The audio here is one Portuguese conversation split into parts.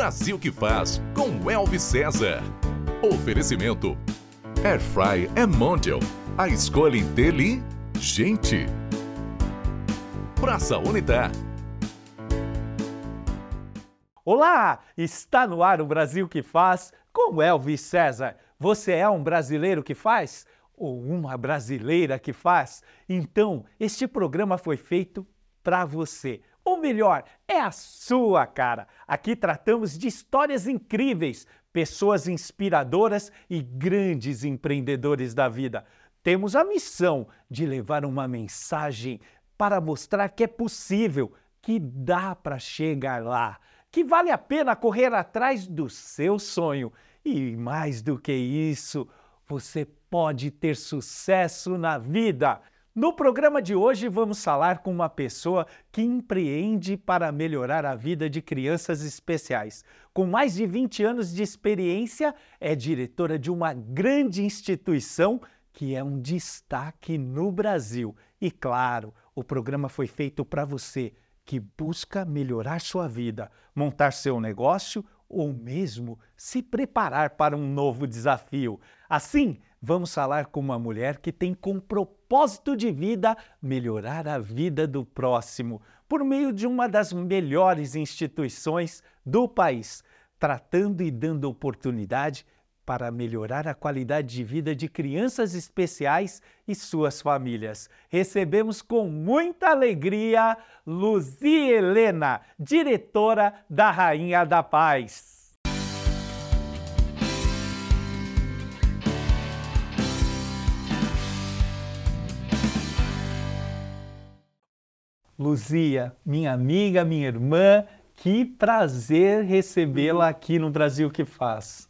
Brasil que faz com Elvis César. Oferecimento Airfry é Mondial. A escolha inteligente. Praça Unitar. Olá! Está no ar o Brasil que faz com Elvis César. Você é um brasileiro que faz? Ou uma brasileira que faz? Então, este programa foi feito para você. Ou melhor, é a sua cara. Aqui tratamos de histórias incríveis, pessoas inspiradoras e grandes empreendedores da vida. Temos a missão de levar uma mensagem para mostrar que é possível, que dá para chegar lá, que vale a pena correr atrás do seu sonho. E mais do que isso, você pode ter sucesso na vida. No programa de hoje, vamos falar com uma pessoa que empreende para melhorar a vida de crianças especiais. Com mais de 20 anos de experiência, é diretora de uma grande instituição que é um destaque no Brasil. E claro, o programa foi feito para você que busca melhorar sua vida, montar seu negócio ou mesmo se preparar para um novo desafio. Assim, vamos falar com uma mulher que tem como propósito de vida melhorar a vida do próximo por meio de uma das melhores instituições do país, tratando e dando oportunidade para melhorar a qualidade de vida de crianças especiais e suas famílias. Recebemos com muita alegria Luzia Helena, diretora da Rainha da Paz. Luzia, minha amiga, minha irmã, que prazer recebê-la aqui no Brasil que faz.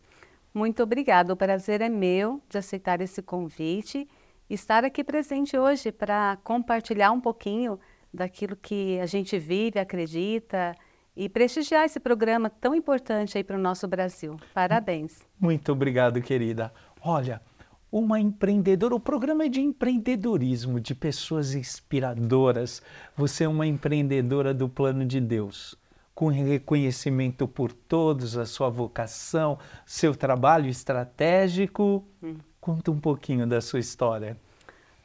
Muito obrigada, o prazer é meu de aceitar esse convite e estar aqui presente hoje para compartilhar um pouquinho daquilo que a gente vive, acredita e prestigiar esse programa tão importante aí para o nosso Brasil. Parabéns. Muito obrigado, querida. Olha, uma empreendedora. O programa é de empreendedorismo, de pessoas inspiradoras. Você é uma empreendedora do plano de Deus, com reconhecimento por todos, a sua vocação, seu trabalho estratégico. Hum. Conta um pouquinho da sua história.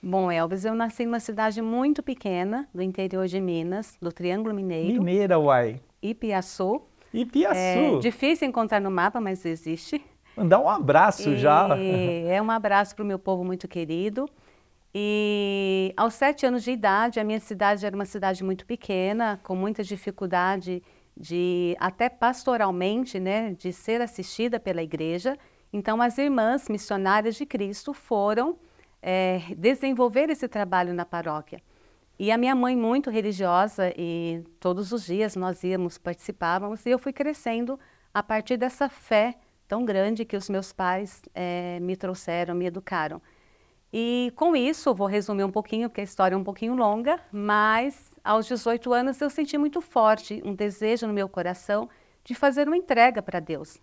Bom, Elvis, eu nasci numa cidade muito pequena, do interior de Minas, do Triângulo Mineiro. Mineira, uai. Ipiaçu. Ipiaçu. É difícil encontrar no mapa, mas existe. Mandar um abraço e já. É um abraço para o meu povo muito querido. E aos sete anos de idade, a minha cidade era uma cidade muito pequena, com muita dificuldade de, até pastoralmente, né, de ser assistida pela igreja. Então, as irmãs missionárias de Cristo foram é, desenvolver esse trabalho na paróquia. E a minha mãe, muito religiosa, e todos os dias nós íamos, participávamos, e eu fui crescendo a partir dessa fé tão grande que os meus pais é, me trouxeram, me educaram. E com isso, vou resumir um pouquinho, porque a história é um pouquinho longa, mas aos 18 anos eu senti muito forte um desejo no meu coração de fazer uma entrega para Deus.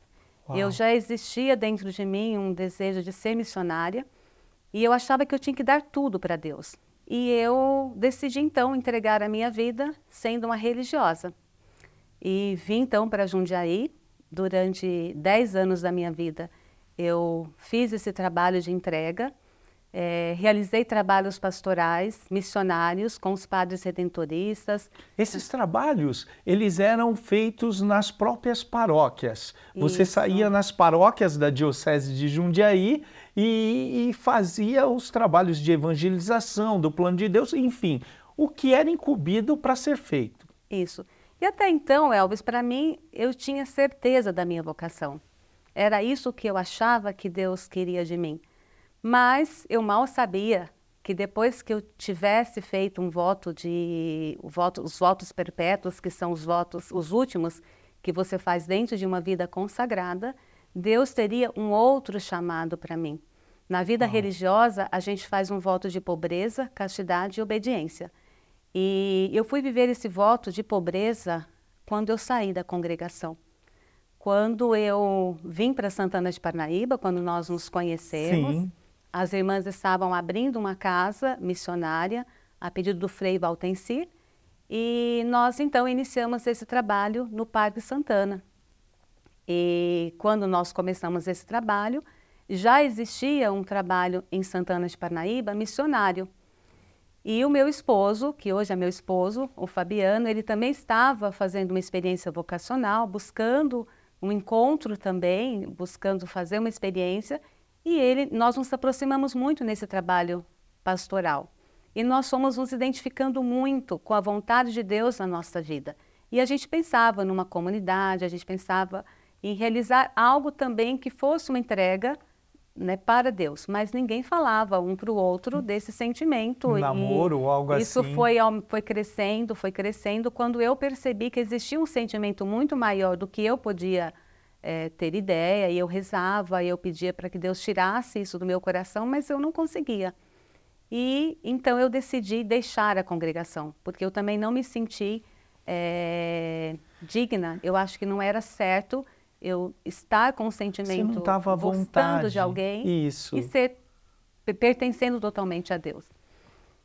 Uau. Eu já existia dentro de mim um desejo de ser missionária e eu achava que eu tinha que dar tudo para Deus. E eu decidi então entregar a minha vida sendo uma religiosa. E vim então para Jundiaí, durante 10 anos da minha vida, eu fiz esse trabalho de entrega, é, realizei trabalhos pastorais, missionários com os padres redentoristas. Esses trabalhos, eles eram feitos nas próprias paróquias. Você Isso. saía nas paróquias da Diocese de Jundiaí e, e fazia os trabalhos de evangelização, do plano de Deus, enfim, o que era incumbido para ser feito. Isso. E até então, Elvis, para mim, eu tinha certeza da minha vocação. Era isso que eu achava que Deus queria de mim. Mas eu mal sabia que depois que eu tivesse feito um voto de voto, os votos perpétuos, que são os votos, os últimos que você faz dentro de uma vida consagrada, Deus teria um outro chamado para mim. Na vida religiosa, a gente faz um voto de pobreza, castidade e obediência. E eu fui viver esse voto de pobreza quando eu saí da congregação. Quando eu vim para Santana de Parnaíba, quando nós nos conhecemos, Sim. as irmãs estavam abrindo uma casa missionária a pedido do Frei Valtencir, e nós então iniciamos esse trabalho no Parque Santana. E quando nós começamos esse trabalho, já existia um trabalho em Santana de Parnaíba missionário. E o meu esposo, que hoje é meu esposo, o Fabiano, ele também estava fazendo uma experiência vocacional, buscando um encontro também, buscando fazer uma experiência, e ele, nós nos aproximamos muito nesse trabalho pastoral. E nós fomos nos identificando muito com a vontade de Deus na nossa vida. E a gente pensava numa comunidade, a gente pensava em realizar algo também que fosse uma entrega né, para Deus, mas ninguém falava um para o outro desse sentimento. Um namoro ou algo isso assim. Isso foi, foi crescendo, foi crescendo, quando eu percebi que existia um sentimento muito maior do que eu podia é, ter ideia, e eu rezava, e eu pedia para que Deus tirasse isso do meu coração, mas eu não conseguia. E então eu decidi deixar a congregação, porque eu também não me senti é, digna. Eu acho que não era certo eu estar com o sentimento gostando vontade. de alguém Isso. e ser pertencendo totalmente a Deus.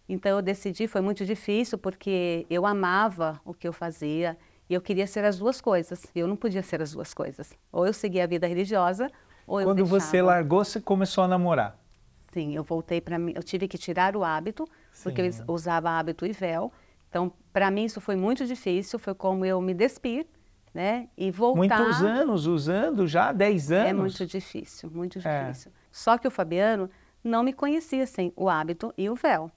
Então eu decidi, foi muito difícil porque eu amava o que eu fazia e eu queria ser as duas coisas. E eu não podia ser as duas coisas. Ou eu seguia a vida religiosa, ou Quando eu Quando você largou, você começou a namorar? Sim, eu voltei para mim, eu tive que tirar o hábito, Sim. porque eu usava hábito e véu. Então, para mim isso foi muito difícil, foi como eu me despir, né? E voltar. Muitos anos usando já, 10 anos. É muito difícil, muito é. difícil. É. Só que o Fabiano não me conhecia sem o hábito e o véu.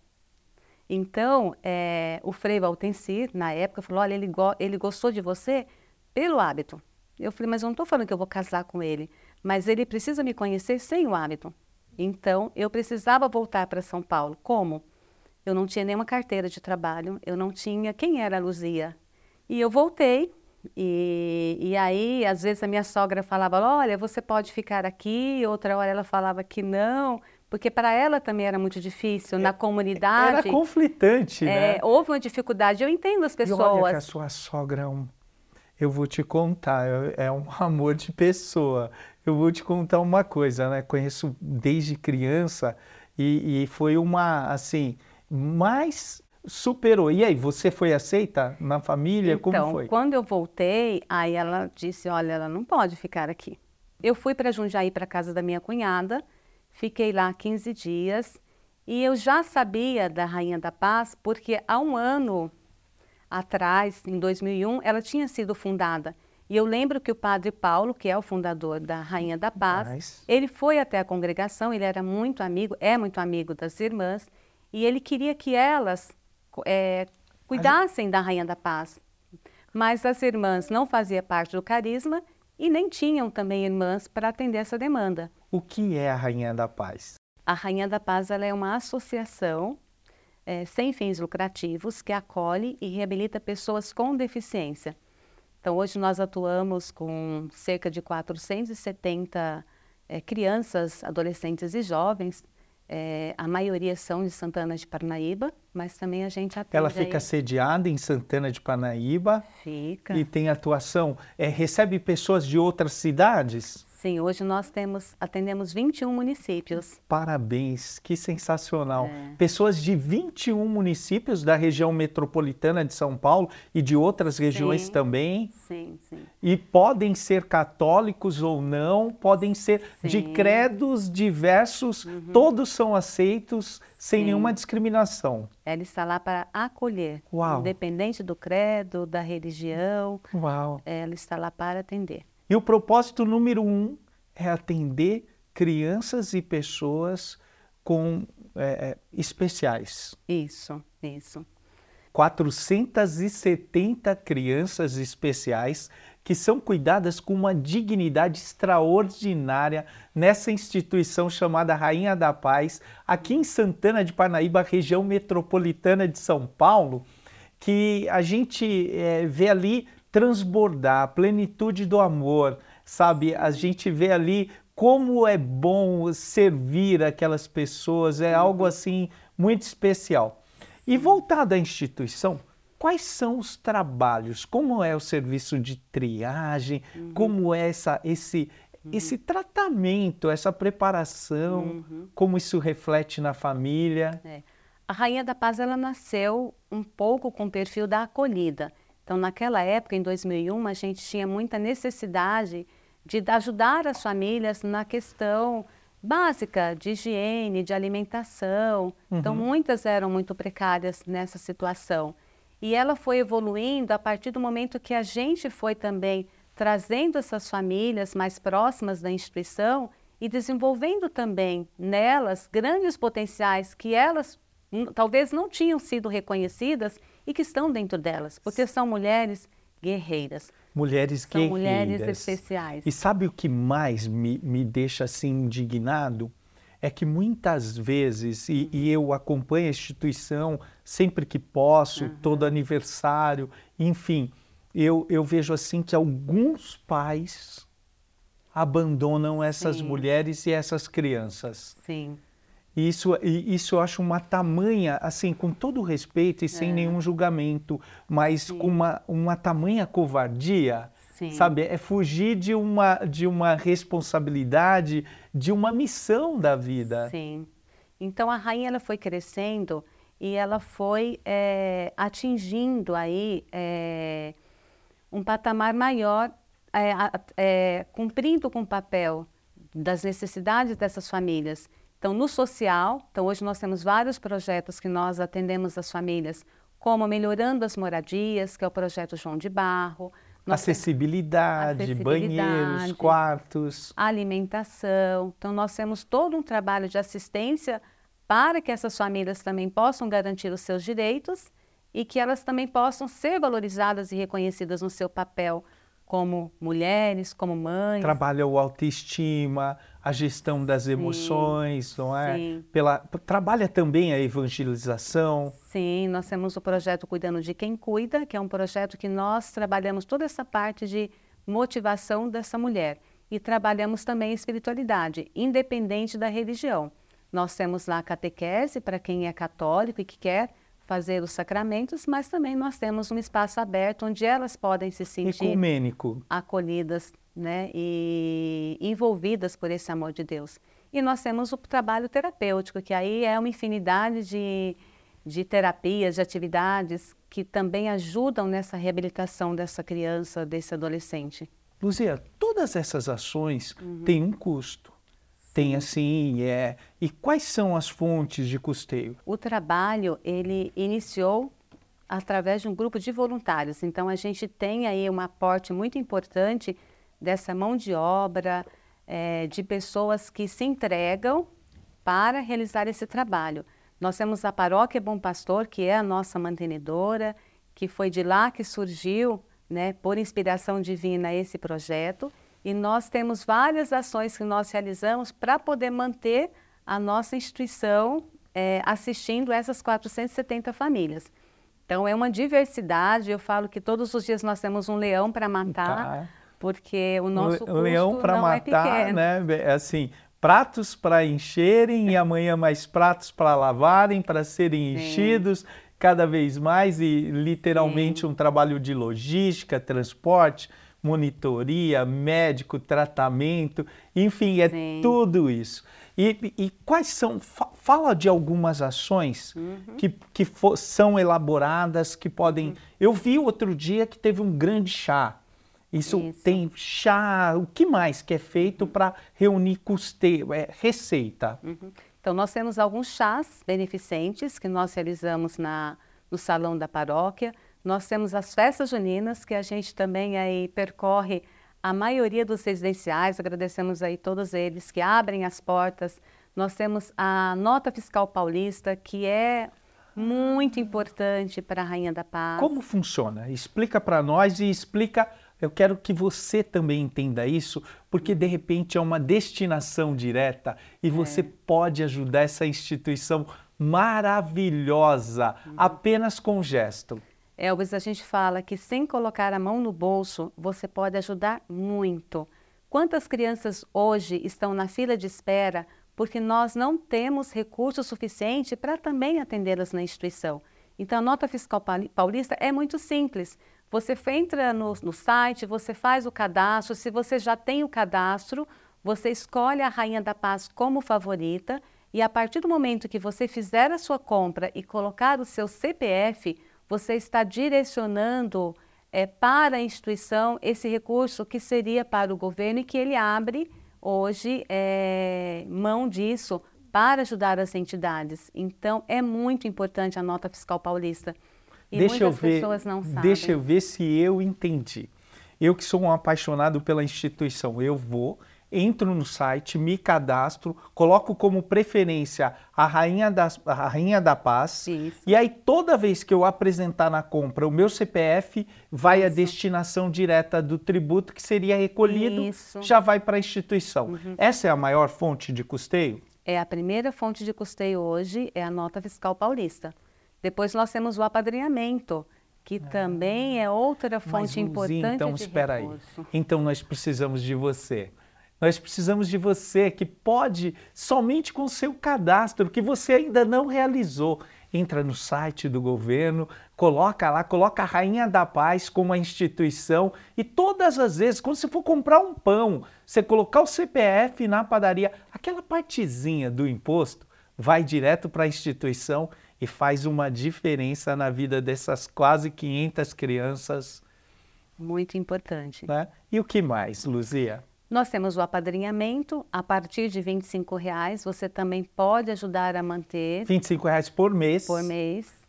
Então, é, o Frei Valtencir, na época, falou: olha, ele, go ele gostou de você pelo hábito. Eu falei, mas eu não estou falando que eu vou casar com ele, mas ele precisa me conhecer sem o hábito. Então, eu precisava voltar para São Paulo. Como? Eu não tinha nenhuma carteira de trabalho, eu não tinha quem era a Luzia. E eu voltei, e, e aí, às vezes, a minha sogra falava: Olha, você pode ficar aqui, outra hora ela falava que não, porque para ela também era muito difícil, na comunidade. Era conflitante, é, né? Houve uma dificuldade, eu entendo as pessoas. E olha que a sua sogra é um. Eu vou te contar, é, é um amor de pessoa eu vou te contar uma coisa, né? Conheço desde criança e, e foi uma, assim, mais superou. E aí, você foi aceita na família? Então, Como foi? quando eu voltei, aí ela disse, olha, ela não pode ficar aqui. Eu fui para Jundiaí, para casa da minha cunhada, fiquei lá 15 dias e eu já sabia da Rainha da Paz, porque há um ano atrás, em 2001, ela tinha sido fundada. E eu lembro que o padre Paulo, que é o fundador da Rainha da Paz, nice. ele foi até a congregação, ele era muito amigo, é muito amigo das irmãs, e ele queria que elas é, cuidassem da Rainha da Paz. Mas as irmãs não faziam parte do carisma e nem tinham também irmãs para atender essa demanda. O que é a Rainha da Paz? A Rainha da Paz ela é uma associação é, sem fins lucrativos que acolhe e reabilita pessoas com deficiência. Então, hoje nós atuamos com cerca de 470 é, crianças, adolescentes e jovens. É, a maioria são de Santana de Parnaíba, mas também a gente atende. Ela fica aí... sediada em Santana de Parnaíba. Fica. E tem atuação. É, recebe pessoas de outras cidades? Sim, hoje nós temos, atendemos 21 municípios. Parabéns, que sensacional. É. Pessoas de 21 municípios da região metropolitana de São Paulo e de outras sim, regiões também. Sim, sim. E podem ser católicos ou não, podem ser sim. de credos diversos, uhum. todos são aceitos sem sim. nenhuma discriminação. Ela está lá para acolher, Uau. independente do credo, da religião. Uau. Ela está lá para atender. E o propósito número um é atender crianças e pessoas com é, especiais. Isso, isso. 470 crianças especiais que são cuidadas com uma dignidade extraordinária nessa instituição chamada Rainha da Paz, aqui em Santana de Parnaíba, região metropolitana de São Paulo, que a gente é, vê ali transbordar, a plenitude do amor, sabe? A gente vê ali como é bom servir aquelas pessoas, é algo assim muito especial. E voltado à instituição, quais são os trabalhos? Como é o serviço de triagem? Uhum. Como é essa, esse, uhum. esse tratamento, essa preparação? Uhum. Como isso reflete na família? É. A Rainha da Paz ela nasceu um pouco com o perfil da acolhida. Então, naquela época, em 2001, a gente tinha muita necessidade de ajudar as famílias na questão básica de higiene, de alimentação. Então, uhum. Então, muitas eram muito precárias nessa situação. E ela foi evoluindo a partir do momento que a gente foi também trazendo essas famílias mais próximas da instituição e desenvolvendo também nelas grandes potenciais que elas talvez não tinham sido reconhecidas e que estão dentro delas, porque são mulheres guerreiras. Mulheres são guerreiras. mulheres especiais. E sabe o que mais me, me deixa assim indignado? É que muitas vezes, e, e eu acompanho a instituição sempre que posso, uhum. todo aniversário, enfim, eu, eu vejo assim que alguns pais abandonam essas Sim. mulheres e essas crianças. Sim. Isso, isso eu acho uma tamanha, assim, com todo respeito e sem é. nenhum julgamento, mas Sim. com uma, uma tamanha covardia, Sim. sabe? É fugir de uma, de uma responsabilidade, de uma missão da vida. Sim. Então a rainha ela foi crescendo e ela foi é, atingindo aí é, um patamar maior, é, cumprindo com o papel das necessidades dessas famílias então, no social, então hoje nós temos vários projetos que nós atendemos as famílias, como melhorando as moradias, que é o projeto João de Barro. Acessibilidade, acessibilidade, banheiros, quartos. Alimentação. Então, nós temos todo um trabalho de assistência para que essas famílias também possam garantir os seus direitos e que elas também possam ser valorizadas e reconhecidas no seu papel como mulheres, como mães. Trabalha o autoestima, a gestão das sim, emoções, não é? Sim. Pela, trabalha também a evangelização. Sim, nós temos o projeto Cuidando de Quem Cuida, que é um projeto que nós trabalhamos toda essa parte de motivação dessa mulher. E trabalhamos também a espiritualidade, independente da religião. Nós temos lá a catequese para quem é católico e que quer fazer os sacramentos, mas também nós temos um espaço aberto onde elas podem se sentir Ecumênico. acolhidas né, e envolvidas por esse amor de Deus. E nós temos o trabalho terapêutico, que aí é uma infinidade de, de terapias, de atividades que também ajudam nessa reabilitação dessa criança, desse adolescente. Luzia, todas essas ações uhum. têm um custo. Tem assim, é. E quais são as fontes de custeio? O trabalho, ele iniciou através de um grupo de voluntários. Então, a gente tem aí um aporte muito importante dessa mão de obra, é, de pessoas que se entregam para realizar esse trabalho. Nós temos a Paróquia Bom Pastor, que é a nossa mantenedora, que foi de lá que surgiu, né, por inspiração divina, esse projeto. E nós temos várias ações que nós realizamos para poder manter a nossa instituição é, assistindo essas 470 famílias. Então, é uma diversidade. Eu falo que todos os dias nós temos um leão para matar, tá. porque o nosso o, leão para é matar, é né? Assim, pratos para encherem e amanhã mais pratos para lavarem, para serem Sim. enchidos cada vez mais e literalmente Sim. um trabalho de logística, transporte monitoria, médico, tratamento, enfim, é Sim. tudo isso. E, e, quais são, fala de algumas ações uhum. que, que for, são elaboradas, que podem... Uhum. Eu vi outro dia que teve um grande chá. Isso, Isso, tem chá, o que mais que é feito para reunir custeio, é, receita? Uhum. Então, nós temos alguns chás beneficentes que nós realizamos na, no salão da paróquia. Nós temos as festas juninas, que a gente também aí percorre a maioria dos residenciais, agradecemos aí todos eles que abrem as portas. Nós temos a nota fiscal paulista, que é muito importante para a Rainha da Paz. Como funciona? Explica para nós e explica. Eu quero que você também entenda isso, porque de repente é uma destinação direta e é. você pode ajudar essa instituição maravilhosa uhum. apenas com gesto. Elvis, a gente fala que sem colocar a mão no bolso, você pode ajudar muito. Quantas crianças hoje estão na fila de espera porque nós não temos recurso suficiente para também atendê-las na instituição? Então, a nota fiscal paulista é muito simples. Você entra no, no site, você faz o cadastro. Se você já tem o cadastro, você escolhe a Rainha da Paz como favorita. E a partir do momento que você fizer a sua compra e colocar o seu CPF, você está direcionando é, para a instituição esse recurso que seria para o governo e que ele abre hoje é, mão disso para ajudar as entidades. Então, é muito importante a nota fiscal paulista. E deixa muitas eu ver, pessoas não sabem. Deixa eu ver se eu entendi. Eu que sou um apaixonado pela instituição, eu vou, entro no site, me cadastro, coloco como preferência a Rainha, das, a Rainha da Paz. Isso. E aí, toda vez que eu apresentar na compra o meu CPF, vai Isso. a destinação direta do tributo que seria recolhido, Isso. já vai para a instituição. Uhum. Essa é a maior fonte de custeio? É a primeira fonte de custeio hoje, é a nota fiscal paulista. Depois nós temos o apadrinhamento, que ah. também é outra fonte Mas, importante então, de espera recurso. aí. Então nós precisamos de você. Nós precisamos de você que pode, somente com o seu cadastro, que você ainda não realizou, entra no site do governo, coloca lá, coloca a Rainha da Paz como a instituição e todas as vezes, quando você for comprar um pão, você colocar o CPF na padaria, aquela partezinha do imposto vai direto para a instituição e faz uma diferença na vida dessas quase 500 crianças. Muito importante. Né? E o que mais, Luzia? Nós temos o apadrinhamento, a partir de R$ reais você também pode ajudar a manter. R$ reais por mês. Por mês.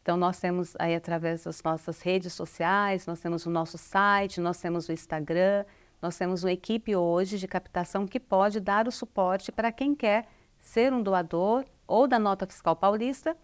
Então nós temos aí através das nossas redes sociais, nós temos o nosso site, nós temos o Instagram, nós temos uma equipe hoje de captação que pode dar o suporte para quem quer ser um doador ou da nota fiscal paulista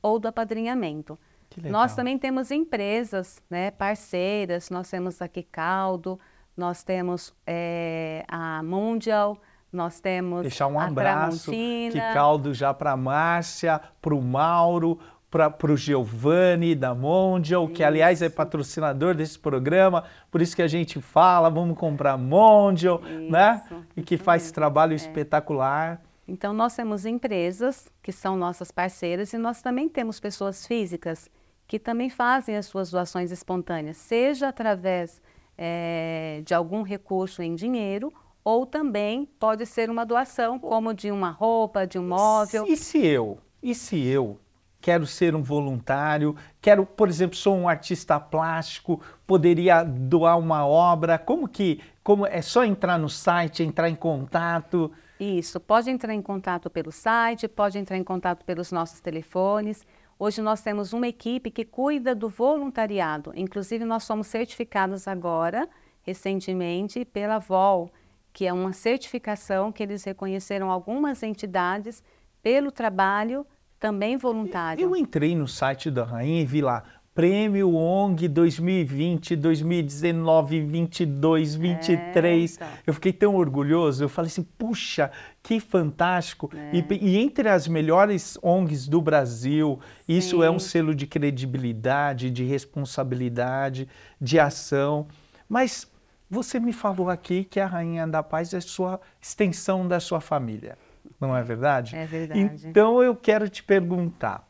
ou do apadrinhamento. Nós também temos empresas, né, parceiras, nós temos aqui Caldo, nós temos é, a Mundial, nós temos Deixar um abraço, que caldo já para a Márcia, para o Mauro, para o Giovanni da Mondial, isso. que aliás é patrocinador desse programa, por isso que a gente fala, vamos comprar Mondial, isso. né? E que faz trabalho é. espetacular. Então nós temos empresas que são nossas parceiras e nós também temos pessoas físicas que também fazem as suas doações espontâneas, seja através é, de algum recurso em dinheiro, ou também pode ser uma doação, como de uma roupa, de um móvel. E se eu, e se eu quero ser um voluntário, quero, por exemplo, sou um artista plástico, poderia doar uma obra, como que, como é só entrar no site, entrar em contato? Isso, pode entrar em contato pelo site, pode entrar em contato pelos nossos telefones. Hoje nós temos uma equipe que cuida do voluntariado. Inclusive, nós somos certificados agora, recentemente, pela VOL, que é uma certificação que eles reconheceram algumas entidades pelo trabalho também voluntário. Eu entrei no site da Rainha e vi lá Prêmio ONG 2020, 2019, 22, 23. É, então. Eu fiquei tão orgulhoso. Eu falei assim, puxa, que fantástico. É. E, e, entre as melhores ONGs do Brasil, Sim. isso é um selo de credibilidade, de responsabilidade, de ação. Mas você me falou aqui que a Rainha da Paz é sua extensão da sua família. Não é verdade? É verdade. Então eu quero te perguntar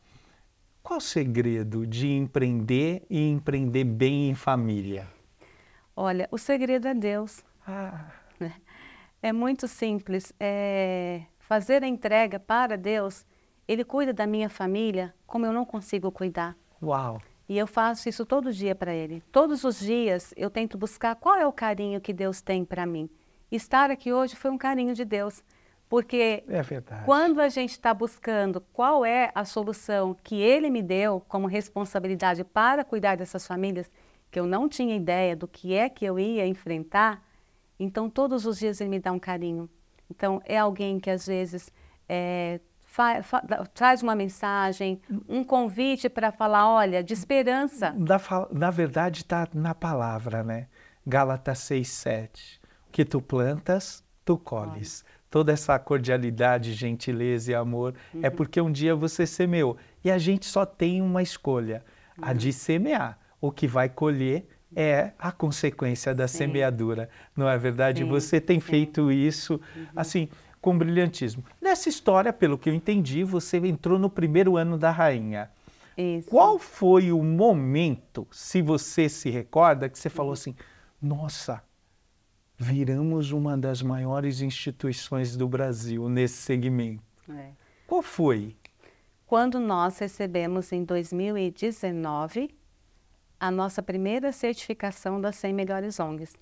qual o segredo de empreender e empreender bem em família? Olha, o segredo é Deus. Ah. É muito simples. É fazer a entrega para Deus. Ele cuida da minha família como eu não consigo cuidar. Uau! E eu faço isso todo dia para Ele. Todos os dias eu tento buscar qual é o carinho que Deus tem para mim. Estar aqui hoje foi um carinho de Deus. Porque é quando a gente está buscando qual é a solução que ele me deu como responsabilidade para cuidar dessas famílias, que eu não tinha ideia do que é que eu ia enfrentar, então todos os dias ele me dá um carinho. Então é alguém que às vezes é, traz uma mensagem, um convite para falar, olha, de esperança. Na, na verdade está na palavra, né? Gálatas 6, 7. Que tu plantas, tu colhes toda essa cordialidade, gentileza e amor, é uhum. é porque um dia você semeou. E a gente só tem uma escolha, uhum. a de semear. O que vai colher é a consequência da sim. semeadura, não é verdade? Sim, você tem sim. feito isso, uhum. assim, com brilhantismo. Nessa história, pelo que eu entendi, você entrou no primeiro ano da rainha. Isso. Qual foi o momento, se você se recorda, que você falou uhum. assim: nossa, viramos uma das maiores instituições do Brasil nesse segmento. É. Qual foi? Quando nós recebemos em 2019 a nossa primeira certificação das 100 melhores ONGs.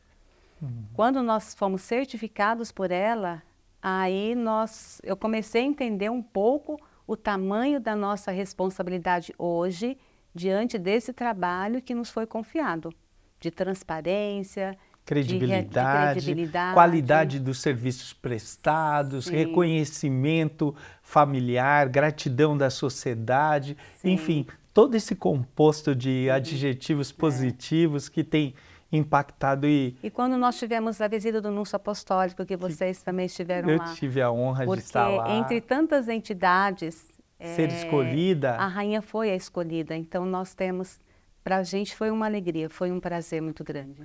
Uhum. Quando nós fomos certificados por ela, aí nós, eu comecei a entender um pouco o tamanho da nossa responsabilidade hoje diante desse trabalho que nos foi confiado, de transparência, credibilidade, de, de credibilidade. qualidade dos serviços prestados, Sim. reconhecimento familiar, gratidão da sociedade, Sim. enfim, todo esse composto de Sim. adjetivos é. positivos é. que tem impactado e... E quando nós tivemos a visita do Núncio Apostólico, que vocês que também estiveram eu lá. Eu tive a honra de estar lá. entre tantas entidades... Ser é, escolhida... A rainha foi a escolhida, então nós temos... Para a gente foi uma alegria, foi um prazer muito grande.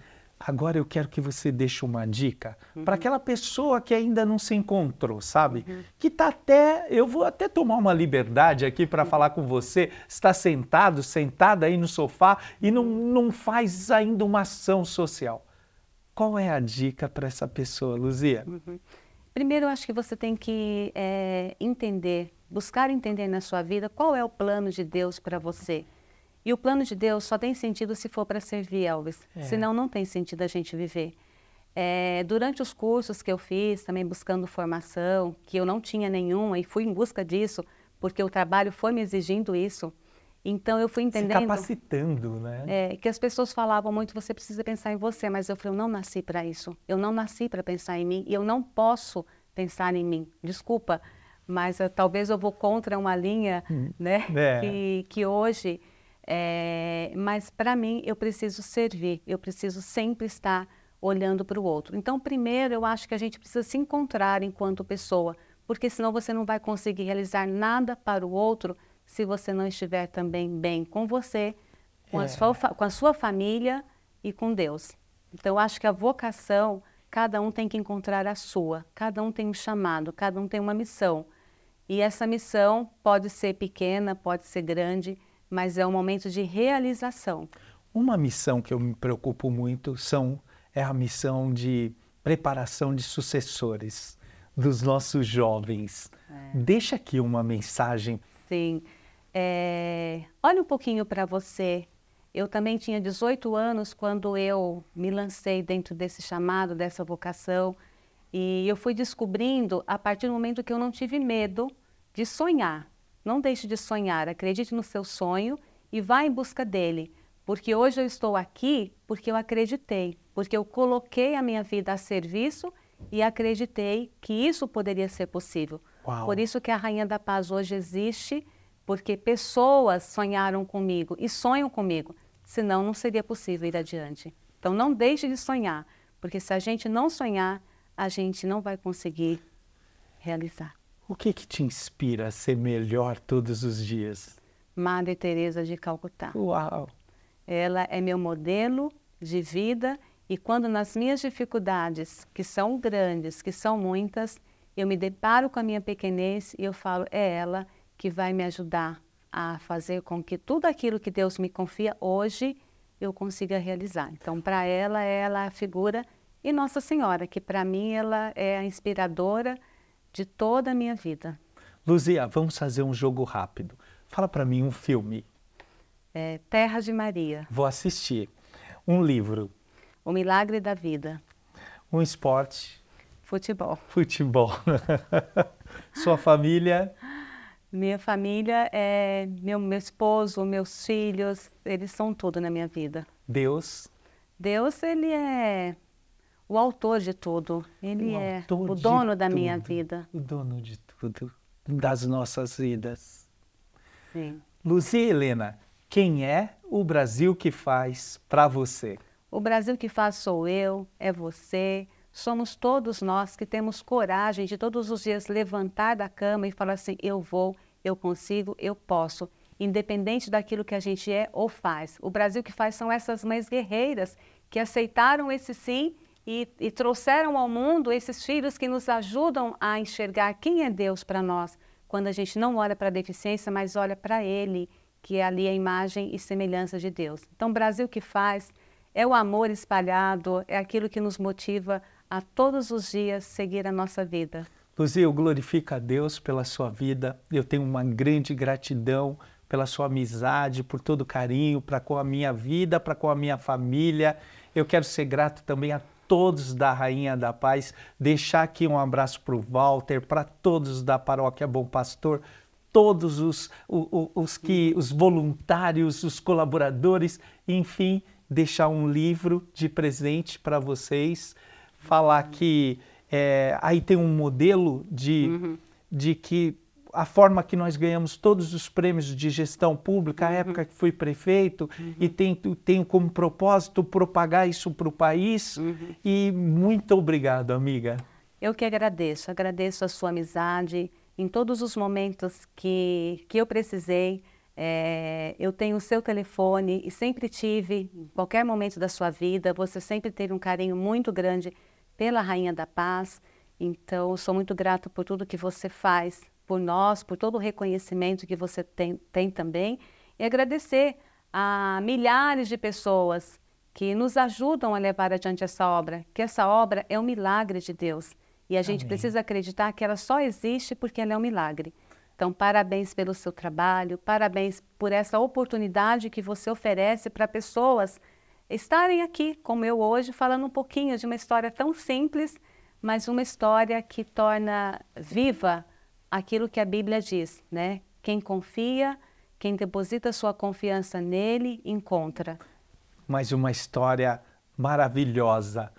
Agora eu quero que você deixe uma dica uhum. para aquela pessoa que ainda não se encontrou, sabe? Uhum. Que está até, eu vou até tomar uma liberdade aqui para uhum. falar com você, está sentado, sentada aí no sofá e não, não faz ainda uma ação social. Qual é a dica para essa pessoa, Luzia? Uhum. Primeiro, eu acho que você tem que é, entender, buscar entender na sua vida qual é o plano de Deus para você. E o plano de Deus só tem sentido se for para servir, Elvis. É. Senão não tem sentido a gente viver. É, durante os cursos que eu fiz, também buscando formação, que eu não tinha nenhuma e fui em busca disso, porque o trabalho foi me exigindo isso. Então eu fui entendendo. Se capacitando, né? É, que as pessoas falavam muito, você precisa pensar em você, mas eu falei, eu não nasci para isso. Eu não nasci para pensar em mim e eu não posso pensar em mim. Desculpa, mas uh, talvez eu vou contra uma linha, hum. né? É. Que, que hoje é, mas para mim eu preciso servir, eu preciso sempre estar olhando para o outro. Então, primeiro eu acho que a gente precisa se encontrar enquanto pessoa, porque senão você não vai conseguir realizar nada para o outro se você não estiver também bem com você, com, é. a, sua, com a sua família e com Deus. Então, eu acho que a vocação, cada um tem que encontrar a sua, cada um tem um chamado, cada um tem uma missão. E essa missão pode ser pequena, pode ser grande, mas é um momento de realização. Uma missão que eu me preocupo muito são é a missão de preparação de sucessores dos nossos jovens. É. Deixa aqui uma mensagem. Sim. É, olha um pouquinho para você. Eu também tinha 18 anos quando eu me lancei dentro desse chamado, dessa vocação. E eu fui descobrindo a partir do momento que eu não tive medo de sonhar. Não deixe de sonhar, acredite no seu sonho e vá em busca dele. Porque hoje eu estou aqui porque eu acreditei, porque eu coloquei a minha vida a serviço e acreditei que isso poderia ser possível. Uau. Por isso que a Rainha da Paz hoje existe, porque pessoas sonharam comigo e sonham comigo, senão não seria possível ir adiante. Então não deixe de sonhar, porque se a gente não sonhar, a gente não vai conseguir realizar. O que, que te inspira a ser melhor todos os dias? Madre Teresa de Calcutá. Uau! Ela é meu modelo de vida e quando nas minhas dificuldades, que são grandes, que são muitas, eu me deparo com a minha pequenez e eu falo, é ela que vai me ajudar a fazer com que tudo aquilo que Deus me confia hoje eu consiga realizar. Então, para ela, ela é a figura e Nossa Senhora, que para mim ela é a inspiradora de toda a minha vida. Luzia, vamos fazer um jogo rápido. Fala para mim um filme. É, Terra de Maria. Vou assistir. Um livro. O Milagre da Vida. Um esporte. Futebol. Futebol. Sua família? Minha família é meu, meu esposo, meus filhos, eles são tudo na minha vida. Deus? Deus, ele é o autor de tudo. Ele o é o dono da tudo, minha vida. O dono de tudo, das nossas vidas. Sim. Luzia Helena, quem é o Brasil que faz para você? O Brasil que faz sou eu, é você, somos todos nós que temos coragem de todos os dias levantar da cama e falar assim: eu vou, eu consigo, eu posso, independente daquilo que a gente é ou faz. O Brasil que faz são essas mães guerreiras que aceitaram esse sim e, e trouxeram ao mundo esses filhos que nos ajudam a enxergar quem é Deus para nós, quando a gente não olha para a deficiência, mas olha para Ele, que é ali a imagem e semelhança de Deus. Então, o Brasil que faz é o amor espalhado, é aquilo que nos motiva a todos os dias seguir a nossa vida. Luzia, eu glorifico a Deus pela sua vida, eu tenho uma grande gratidão pela sua amizade, por todo o carinho para com a minha vida, para com a minha família. Eu quero ser grato também a todos da Rainha da Paz. Deixar aqui um abraço para o Walter, para todos da Paróquia Bom Pastor, todos os, os, os, que, os voluntários, os colaboradores, enfim, deixar um livro de presente para vocês, falar que é, aí tem um modelo de, uhum. de que a forma que nós ganhamos todos os prêmios de gestão pública, uhum. a época que fui prefeito, uhum. e tenho, tenho como propósito propagar isso para o país. Uhum. E muito obrigado, amiga. Eu que agradeço, agradeço a sua amizade em todos os momentos que, que eu precisei. É, eu tenho o seu telefone e sempre tive, em qualquer momento da sua vida, você sempre teve um carinho muito grande pela Rainha da Paz. Então, sou muito grato por tudo que você faz por nós, por todo o reconhecimento que você tem, tem também, e agradecer a milhares de pessoas que nos ajudam a levar adiante essa obra, que essa obra é um milagre de Deus. E a gente Amém. precisa acreditar que ela só existe porque ela é um milagre. Então, parabéns pelo seu trabalho, parabéns por essa oportunidade que você oferece para pessoas estarem aqui, como eu hoje, falando um pouquinho de uma história tão simples, mas uma história que torna viva aquilo que a Bíblia diz, né? Quem confia, quem deposita sua confiança nele, encontra. Mais uma história maravilhosa.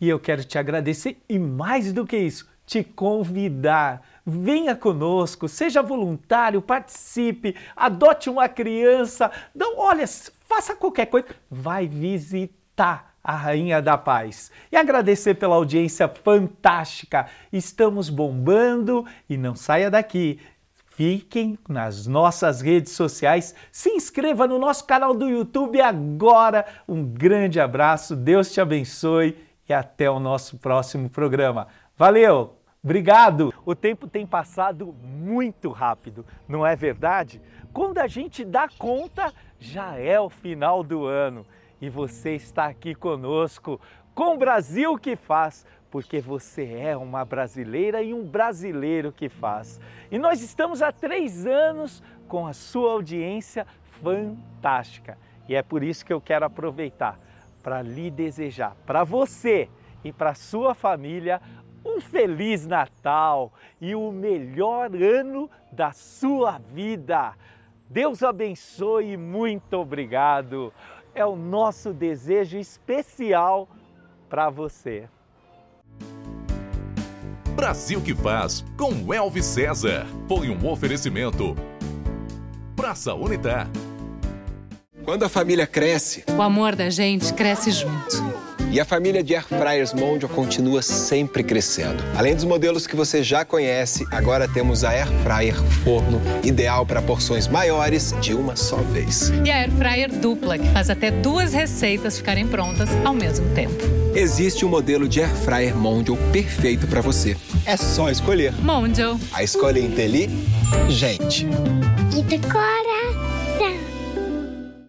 E eu quero te agradecer e mais do que isso, te convidar. Venha conosco, seja voluntário, participe, adote uma criança. Não, olha, faça qualquer coisa. Vai visitar a Rainha da Paz. E agradecer pela audiência fantástica. Estamos bombando e não saia daqui. Fiquem nas nossas redes sociais, se inscreva no nosso canal do YouTube agora. Um grande abraço, Deus te abençoe e até o nosso próximo programa. Valeu! Obrigado! O tempo tem passado muito rápido, não é verdade? Quando a gente dá conta, já é o final do ano e você está aqui conosco com o Brasil que faz, porque você é uma brasileira e um brasileiro que faz. E nós estamos há três anos com a sua audiência fantástica. E é por isso que eu quero aproveitar para lhe desejar, para você e para sua família, um feliz Natal e o melhor ano da sua vida. Deus abençoe e muito obrigado é o nosso desejo especial para você. Brasil que faz com Elvis César. Foi um oferecimento. Praça Unitar. Quando a família cresce, o amor da gente cresce junto. E a família de Air Fryers Mondial continua sempre crescendo. Além dos modelos que você já conhece, agora temos a Air Fryer Forno, ideal para porções maiores de uma só vez. E a Air Fryer Dupla, que faz até duas receitas ficarem prontas ao mesmo tempo. Existe um modelo de Air Fryer Mondial perfeito para você. É só escolher. Mondial. A escolha é inteligente. E decora.